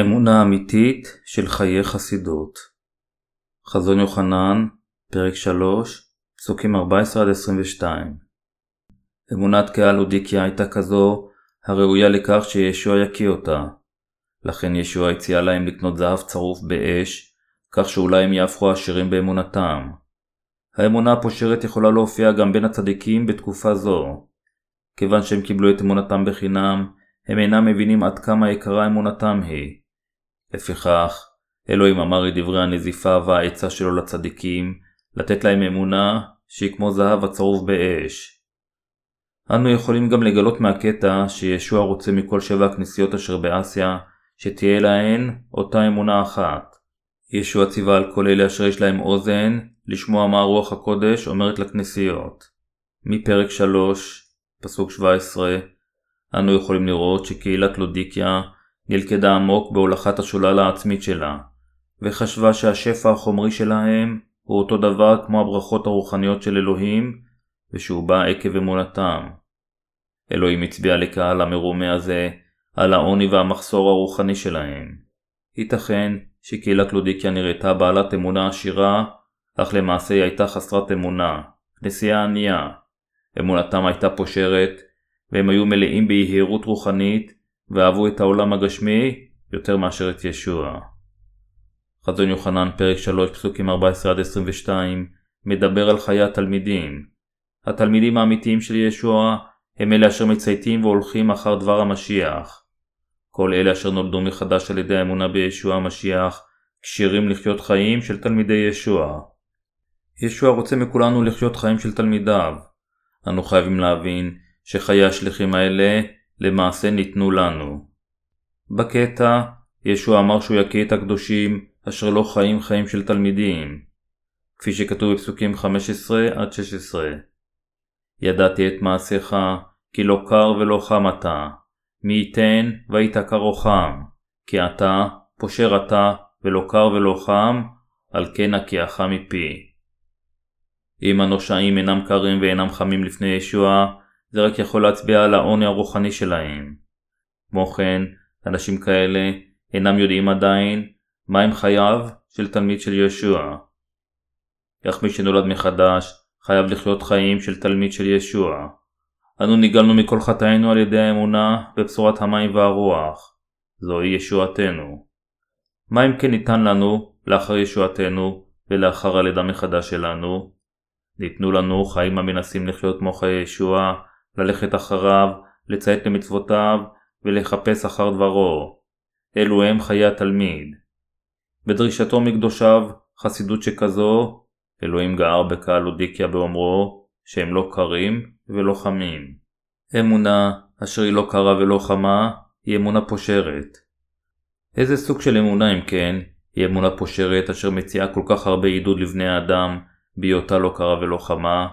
אמונה אמיתית של חיי חסידות חזון יוחנן, פרק 3, פסוקים 14-22 אמונת קהל אודיקיה הייתה כזו הראויה לכך שישוע יקיא אותה. לכן ישוע הציע להם לקנות זהב צרוף באש, כך שאולי הם יהפכו עשירים באמונתם. האמונה הפושרת יכולה להופיע גם בין הצדיקים בתקופה זו. כיוון שהם קיבלו את אמונתם בחינם, הם אינם מבינים עד כמה יקרה אמונתם היא. לפיכך, אלוהים אמר את דברי הנזיפה והעצה שלו לצדיקים, לתת להם אמונה שהיא כמו זהב הצרוף באש. אנו יכולים גם לגלות מהקטע שישוע רוצה מכל שבע הכנסיות אשר באסיה, שתהיה להן אותה אמונה אחת. ישוע ציווה על כל אלה אשר יש להם אוזן, לשמוע מה רוח הקודש אומרת לכנסיות. מפרק 3, פסוק 17, אנו יכולים לראות שקהילת לודיקיה נלכדה עמוק בהולכת השולל העצמית שלה, וחשבה שהשפע החומרי שלהם הוא אותו דבר כמו הברכות הרוחניות של אלוהים, ושהוא בא עקב אמונתם. אלוהים הצביע לקהל המרומה הזה על העוני והמחסור הרוחני שלהם. ייתכן שקהילת לודיקיה נראתה בעלת אמונה עשירה, אך למעשה היא הייתה חסרת אמונה, כנסייה ענייה. אמונתם הייתה פושרת, והם היו מלאים ביהירות רוחנית, ואהבו את העולם הגשמי יותר מאשר את ישוע. חזון יוחנן פרק 3 פסוקים 14-22 מדבר על חיי התלמידים. התלמידים האמיתיים של ישוע הם אלה אשר מצייתים והולכים אחר דבר המשיח. כל אלה אשר נולדו מחדש על ידי האמונה בישוע המשיח כשירים לחיות חיים של תלמידי ישוע. ישוע רוצה מכולנו לחיות חיים של תלמידיו. אנו חייבים להבין שחיי השליחים האלה למעשה ניתנו לנו. בקטע, ישוע אמר שהוא יקיא את הקדושים אשר לא חיים חיים של תלמידים, כפי שכתוב בפסוקים 15-16. ידעתי את מעשיך, כי לא קר ולא חם אתה, מי ייתן והיית קר או חם, כי אתה, פושר אתה, ולא קר ולא חם, על כן הקיאך מפי. אם הנושעים אינם קרים ואינם חמים לפני ישוע, זה רק יכול להצביע על העוני הרוחני שלהם. כמו כן, אנשים כאלה אינם יודעים עדיין מהם חייו של תלמיד של ישוע. איך מי שנולד מחדש חייב לחיות חיים של תלמיד של ישוע. אנו ניגלנו מכל חטאינו על ידי האמונה בבשורת המים והרוח. זוהי ישועתנו. מה אם כן ניתן לנו לאחר ישועתנו ולאחר הלידה מחדש שלנו? ניתנו לנו חיים המנסים לחיות כמו חיי ישוע, ללכת אחריו, לציית למצוותיו ולחפש אחר דברו. אלו הם חיי התלמיד. בדרישתו מקדושיו, חסידות שכזו, אלוהים גער בקהל אודיקיה באומרו שהם לא קרים ולא חמים. אמונה אשר היא לא קרה ולא חמה, היא אמונה פושרת. איזה סוג של אמונה אם כן, היא אמונה פושרת אשר מציעה כל כך הרבה עידוד לבני האדם בהיותה לא קרה ולא חמה?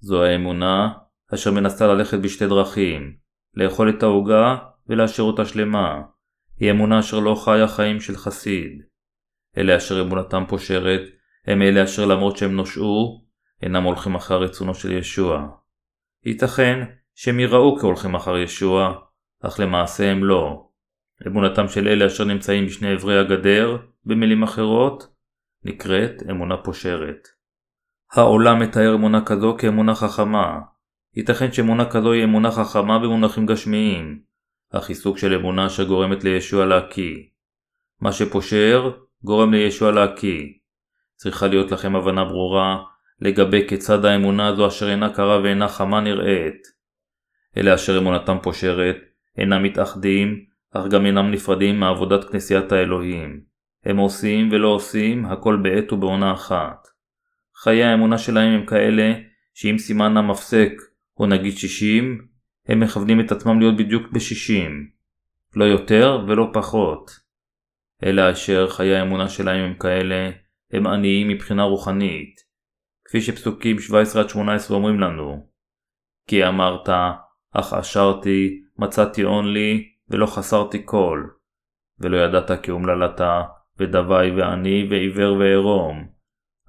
זו האמונה אשר מנסה ללכת בשתי דרכים, לאכול את העוגה ולהשאיר אותה שלמה. היא אמונה אשר לא חיה חיים של חסיד. אלה אשר אמונתם פושרת, הם אלה אשר למרות שהם נושעו, אינם הולכים אחר רצונו של ישוע. ייתכן שהם יראו כהולכים אחר ישוע, אך למעשה הם לא. אמונתם של אלה אשר נמצאים בשני אברי הגדר, במילים אחרות, נקראת אמונה פושרת. העולם מתאר אמונה כזו כאמונה חכמה, ייתכן שאמונה כזו היא אמונה חכמה במונחים גשמיים, אך היא סוג של אמונה שגורמת לישוע להקיא. מה שפושר, גורם לישוע להקיא. צריכה להיות לכם הבנה ברורה לגבי כיצד האמונה הזו אשר אינה קרה ואינה חמה נראית. אלה אשר אמונתם פושרת, אינם מתאחדים, אך גם אינם נפרדים מעבודת כנסיית האלוהים. הם עושים ולא עושים הכל בעת ובעונה אחת. חיי האמונה שלהם הם כאלה שאם סימן המפסק או נגיד 60, הם מכוונים את עצמם להיות בדיוק ב-60, לא יותר ולא פחות. אלא אשר חיי האמונה שלהם הם כאלה, הם עניים מבחינה רוחנית, כפי שפסוקים 17-18 אומרים לנו. כי אמרת, אך אשרתי, מצאתי הון לי, ולא חסרתי כל. ולא ידעת כי אומללתה, ודווי ועני, ועיוור וערום.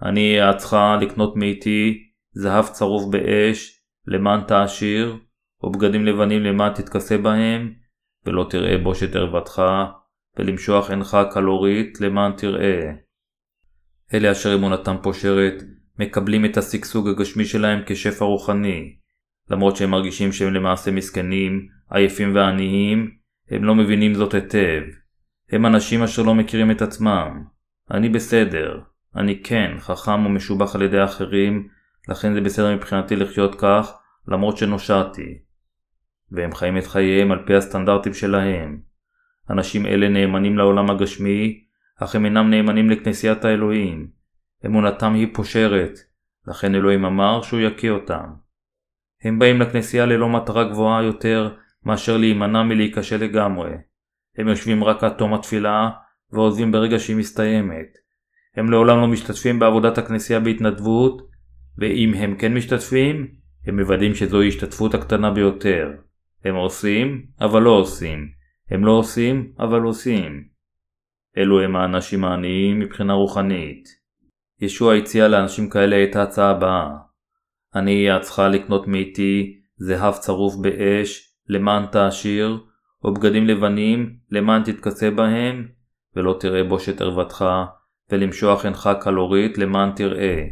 אני אעצך לקנות מאיתי, זהב צרוף באש, למען תעשיר, או בגדים לבנים למען תתכסה בהם, ולא תראה בושת ערוותך, ולמשוח עינך קלורית למען תראה. אלה אשר אמונתם פושרת, מקבלים את השגשוג הגשמי שלהם כשפע רוחני. למרות שהם מרגישים שהם למעשה מסכנים, עייפים ועניים, הם לא מבינים זאת היטב. הם אנשים אשר לא מכירים את עצמם. אני בסדר. אני כן, חכם ומשובח על ידי אחרים, לכן זה בסדר מבחינתי לחיות כך, למרות שנושעתי. והם חיים את חייהם על פי הסטנדרטים שלהם. אנשים אלה נאמנים לעולם הגשמי, אך הם אינם נאמנים לכנסיית האלוהים. אמונתם היא פושרת, לכן אלוהים אמר שהוא יקיא אותם. הם באים לכנסייה ללא מטרה גבוהה יותר מאשר להימנע מלהיכשל לגמרי. הם יושבים רק עד תום התפילה ועוזבים ברגע שהיא מסתיימת. הם לעולם לא משתתפים בעבודת הכנסייה בהתנדבות, ואם הם כן משתתפים, הם מוודאים שזוהי השתתפות הקטנה ביותר. הם עושים, אבל לא עושים. הם לא עושים, אבל עושים. אלו הם האנשים העניים מבחינה רוחנית. ישוע הציע לאנשים כאלה את ההצעה הבאה אני אעצך לקנות מאיתי זהב צרוף באש למען תעשיר, או בגדים לבנים למען תתכסה בהם, ולא תראה בושת ערוותך, ולמשוח עינך קלורית למען תראה.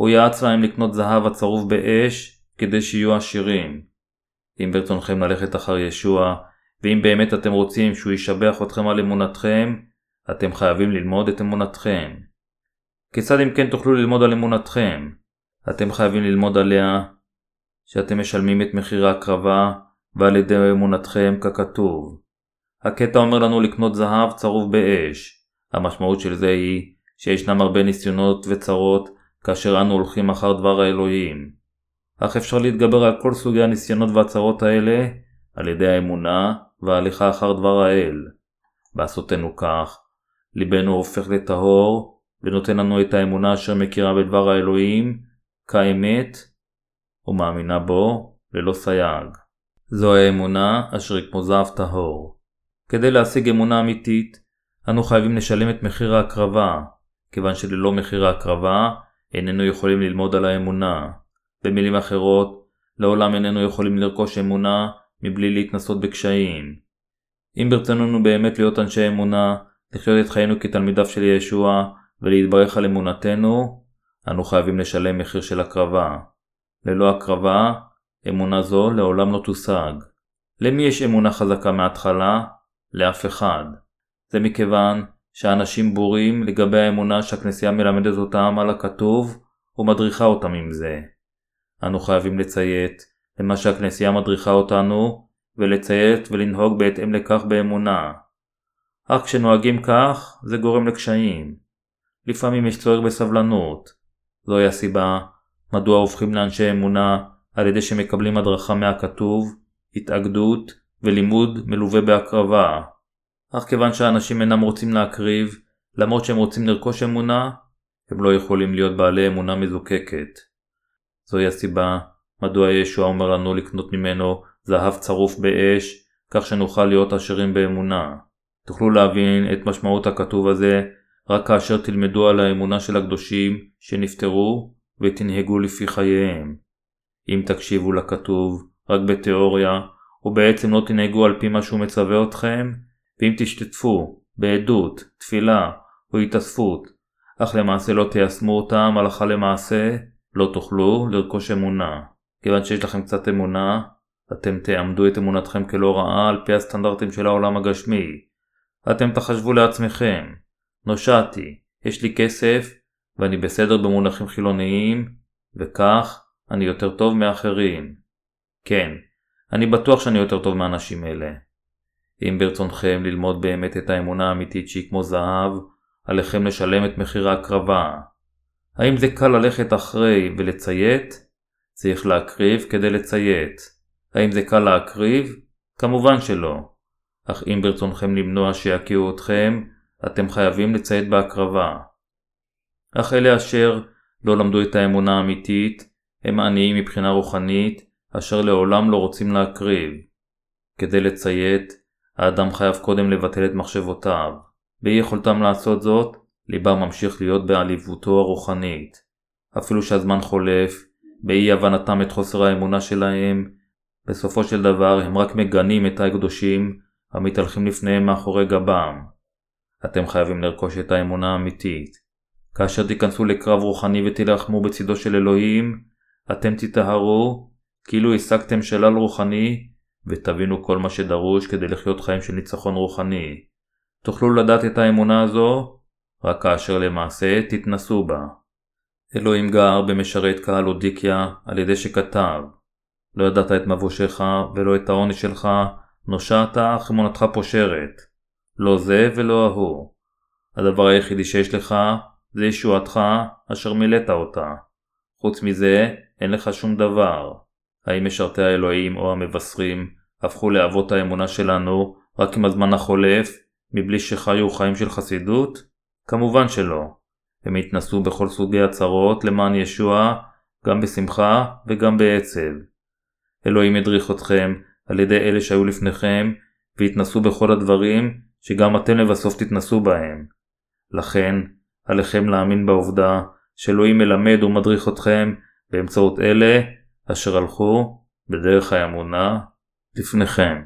הוא יעץ להם לקנות זהב הצרוף באש, כדי שיהיו עשירים. אם ברצונכם ללכת אחר ישוע, ואם באמת אתם רוצים שהוא ישבח אתכם על אמונתכם, אתם חייבים ללמוד את אמונתכם. כיצד אם כן תוכלו ללמוד על אמונתכם? אתם חייבים ללמוד עליה שאתם משלמים את מחיר ההקרבה ועל ידי אמונתכם ככתוב. הקטע אומר לנו לקנות זהב צרוב באש. המשמעות של זה היא שישנם הרבה ניסיונות וצרות כאשר אנו הולכים אחר דבר האלוהים. אך אפשר להתגבר על כל סוגי הניסיונות והצרות האלה על ידי האמונה וההליכה אחר דבר האל. בעשותנו כך, ליבנו הופך לטהור ונותן לנו את האמונה אשר מכירה בדבר האלוהים כאמת ומאמינה בו ללא סייג. זו האמונה אשר היא כמו זהב טהור. כדי להשיג אמונה אמיתית, אנו חייבים לשלם את מחיר ההקרבה, כיוון שללא מחיר ההקרבה, איננו יכולים ללמוד על האמונה. במילים אחרות, לעולם איננו יכולים לרכוש אמונה מבלי להתנסות בקשיים. אם ברצוננו באמת להיות אנשי אמונה, לחיות את חיינו כתלמידיו של ישוע ולהתברך על אמונתנו, אנו חייבים לשלם מחיר של הקרבה. ללא הקרבה, אמונה זו לעולם לא תושג. למי יש אמונה חזקה מההתחלה? לאף אחד. זה מכיוון שאנשים בורים לגבי האמונה שהכנסייה מלמדת אותם על הכתוב ומדריכה אותם עם זה. אנו חייבים לציית למה שהכנסייה מדריכה אותנו ולציית ולנהוג בהתאם לכך באמונה. אך כשנוהגים כך, זה גורם לקשיים. לפעמים יש צורך בסבלנות. זוהי הסיבה מדוע הופכים לאנשי אמונה על ידי שמקבלים הדרכה מהכתוב, התאגדות ולימוד מלווה בהקרבה. אך כיוון שאנשים אינם רוצים להקריב, למרות שהם רוצים לרכוש אמונה, הם לא יכולים להיות בעלי אמונה מזוקקת. זוהי הסיבה מדוע ישוע אומר לנו לקנות ממנו זהב צרוף באש, כך שנוכל להיות עשירים באמונה. תוכלו להבין את משמעות הכתוב הזה רק כאשר תלמדו על האמונה של הקדושים שנפטרו ותנהגו לפי חייהם. אם תקשיבו לכתוב רק בתיאוריה, ובעצם לא תנהגו על פי מה שהוא מצווה אתכם, ואם תשתתפו בעדות, תפילה או התאספות, אך למעשה לא תיישמו אותם הלכה למעשה, לא תוכלו לרכוש אמונה. כיוון שיש לכם קצת אמונה, אתם תעמדו את אמונתכם כלא רעה על פי הסטנדרטים של העולם הגשמי. אתם תחשבו לעצמכם, נושעתי, יש לי כסף, ואני בסדר במונחים חילוניים, וכך אני יותר טוב מאחרים. כן, אני בטוח שאני יותר טוב מאנשים אלה. אם ברצונכם ללמוד באמת את האמונה האמיתית שהיא כמו זהב, עליכם לשלם את מחיר ההקרבה. האם זה קל ללכת אחרי ולציית? צריך להקריב כדי לציית. האם זה קל להקריב? כמובן שלא. אך אם ברצונכם למנוע שיקיעו אתכם, אתם חייבים לציית בהקרבה. אך אלה אשר לא למדו את האמונה האמיתית, הם עניים מבחינה רוחנית, אשר לעולם לא רוצים להקריב. כדי לציית, האדם חייב קודם לבטל את מחשבותיו. באי יכולתם לעשות זאת, ליבם ממשיך להיות בעליבותו הרוחנית. אפילו שהזמן חולף, באי הבנתם את חוסר האמונה שלהם, בסופו של דבר הם רק מגנים את הקדושים המתהלכים לפניהם מאחורי גבם. אתם חייבים לרכוש את האמונה האמיתית. כאשר תיכנסו לקרב רוחני ותילחמו בצדו של אלוהים, אתם תטהרו כאילו השגתם שלל רוחני ותבינו כל מה שדרוש כדי לחיות חיים של ניצחון רוחני. תוכלו לדעת את האמונה הזו רק כאשר למעשה תתנסו בה. אלוהים גר במשרת קהל אודיקיה על ידי שכתב לא ידעת את מבושך ולא את העונש שלך, נושעת אך אמונתך פושרת. לא זה ולא ההוא. הדבר היחידי שיש לך זה ישועתך אשר מילאת אותה. חוץ מזה אין לך שום דבר. האם משרתי האלוהים או המבשרים הפכו לאבות האמונה שלנו רק עם הזמן החולף, מבלי שחיו חיים של חסידות? כמובן שלא. הם התנסו בכל סוגי הצרות למען ישוע, גם בשמחה וגם בעצב. אלוהים הדריך אתכם על ידי אלה שהיו לפניכם, והתנסו בכל הדברים שגם אתם לבסוף תתנסו בהם. לכן, עליכם להאמין בעובדה שאלוהים מלמד ומדריך אתכם באמצעות אלה אשר הלכו בדרך האמונה לפניכם.